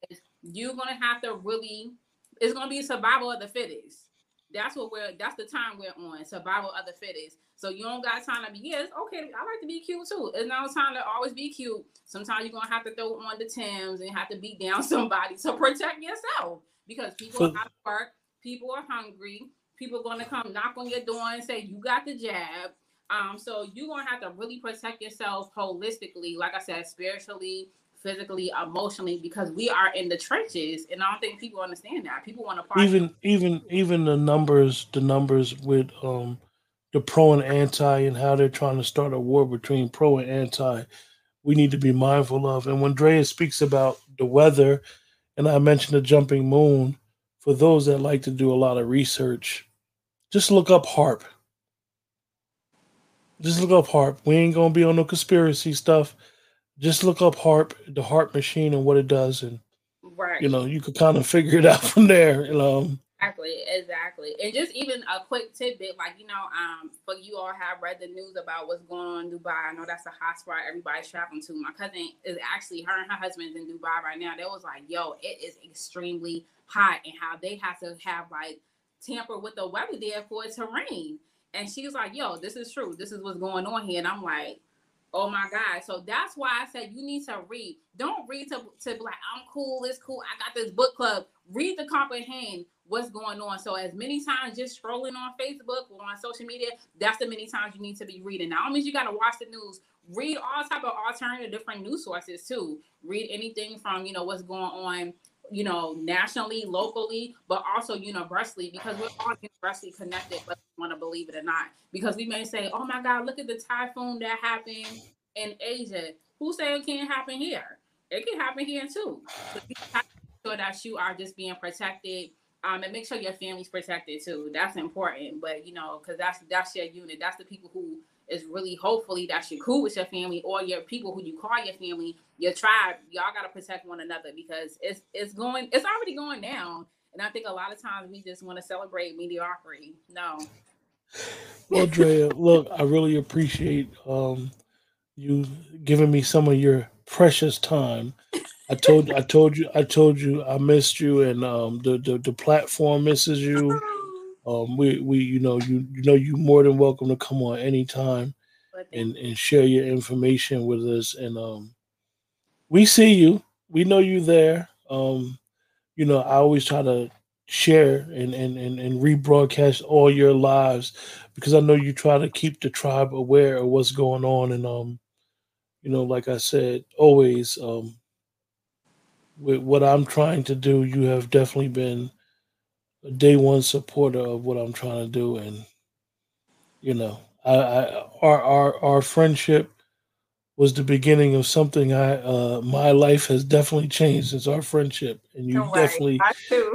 you're gonna have to really it's gonna be survival of the fittest that's what we're that's the time we're on survival of the fittest. So you don't got time to be yes okay i like to be cute too. It's not time to always be cute. Sometimes you're gonna have to throw on the tims and have to beat down somebody to protect yourself because people are out of work people are hungry people are gonna come knock on your door and say you got the jab. Um so you're gonna have to really protect yourself holistically like i said spiritually physically, emotionally, because we are in the trenches, and I don't think people understand that. People want to even even even the numbers, the numbers with um the pro and anti, and how they're trying to start a war between pro and anti. We need to be mindful of. And when Drea speaks about the weather, and I mentioned the jumping moon, for those that like to do a lot of research, just look up HAARP. Just look up HAARP. We ain't gonna be on no conspiracy stuff just look up HAARP, the HAARP machine, and what it does, and right, you know, you could kind of figure it out from there. You know, Exactly, exactly. And just even a quick tidbit, like you know, um, for you all have read the news about what's going on in Dubai. I know that's a hot spot everybody's traveling to. My cousin is actually her and her husband's in Dubai right now. They was like, yo, it is extremely hot and how they have to have like tamper with the weather there for it to rain. And she was like, yo, this is true. This is what's going on here. And I'm like, Oh my God. So that's why I said you need to read. Don't read to, to be like, I'm cool, it's cool. I got this book club. Read to comprehend what's going on. So as many times just scrolling on Facebook or on social media, that's the many times you need to be reading. Now, means you got to watch the news. Read all type of alternative different news sources too. Read anything from you know what's going on, you know, nationally, locally, but also universally because we're all universally connected, whether you want to believe it or not. Because we may say, "Oh my God, look at the typhoon that happened in Asia." Who say it can't happen here? It can happen here too. So you have to sure that you are just being protected um, and make sure your family's protected too. That's important. But you know, because that's that's your unit. That's the people who is really hopefully that you're cool with your family or your people who you call your family, your tribe. Y'all gotta protect one another because it's it's going it's already going down. And I think a lot of times we just want to celebrate mediocrity. No. Well, Drea, look, I really appreciate um, you giving me some of your precious time I told I told you I told you I missed you and um the the, the platform misses you. Um we we you know you you know you more than welcome to come on anytime and and share your information with us and um we see you. We know you there. Um you know I always try to share and and and, and rebroadcast all your lives because I know you try to keep the tribe aware of what's going on and um you know like I said always um with what I'm trying to do, you have definitely been a day one supporter of what I'm trying to do, and you know, I, I our our our friendship was the beginning of something. I uh, my life has definitely changed since our friendship, and you definitely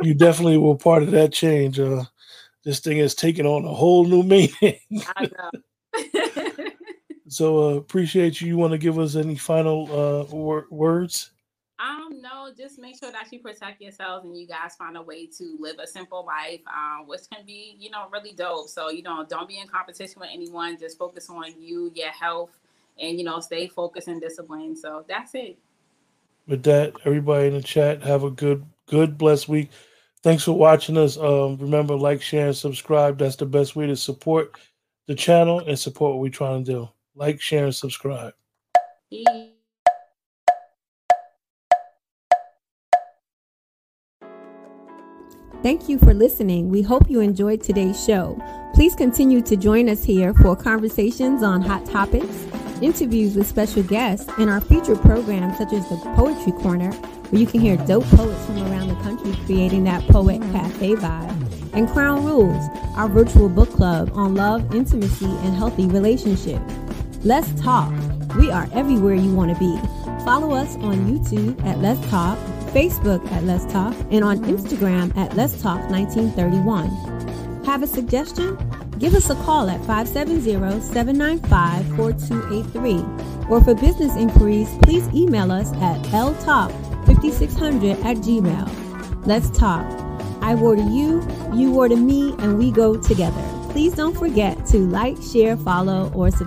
you definitely were part of that change. Uh, this thing has taken on a whole new meaning. I know. so uh, appreciate you. You want to give us any final uh, wor- words? Um, no, just make sure that you protect yourselves and you guys find a way to live a simple life, um, which can be, you know, really dope. So, you know, don't be in competition with anyone. Just focus on you, your health, and you know, stay focused and disciplined. So that's it. With that, everybody in the chat, have a good, good, blessed week. Thanks for watching us. Um, remember, like, share, and subscribe. That's the best way to support the channel and support what we're trying to do. Like, share, and subscribe. Thank you for listening. We hope you enjoyed today's show. Please continue to join us here for conversations on hot topics, interviews with special guests, and our featured programs such as the Poetry Corner, where you can hear dope poets from around the country creating that poet cafe vibe, and Crown Rules, our virtual book club on love, intimacy, and healthy relationships. Let's talk. We are everywhere you want to be. Follow us on YouTube at Let's Talk Facebook at Let's Talk, and on Instagram at Let's Talk 1931. Have a suggestion? Give us a call at 570-795-4283. Or for business inquiries, please email us at ltalk5600 at gmail. Let's talk. I wore to you, you wore to me, and we go together. Please don't forget to like, share, follow, or subscribe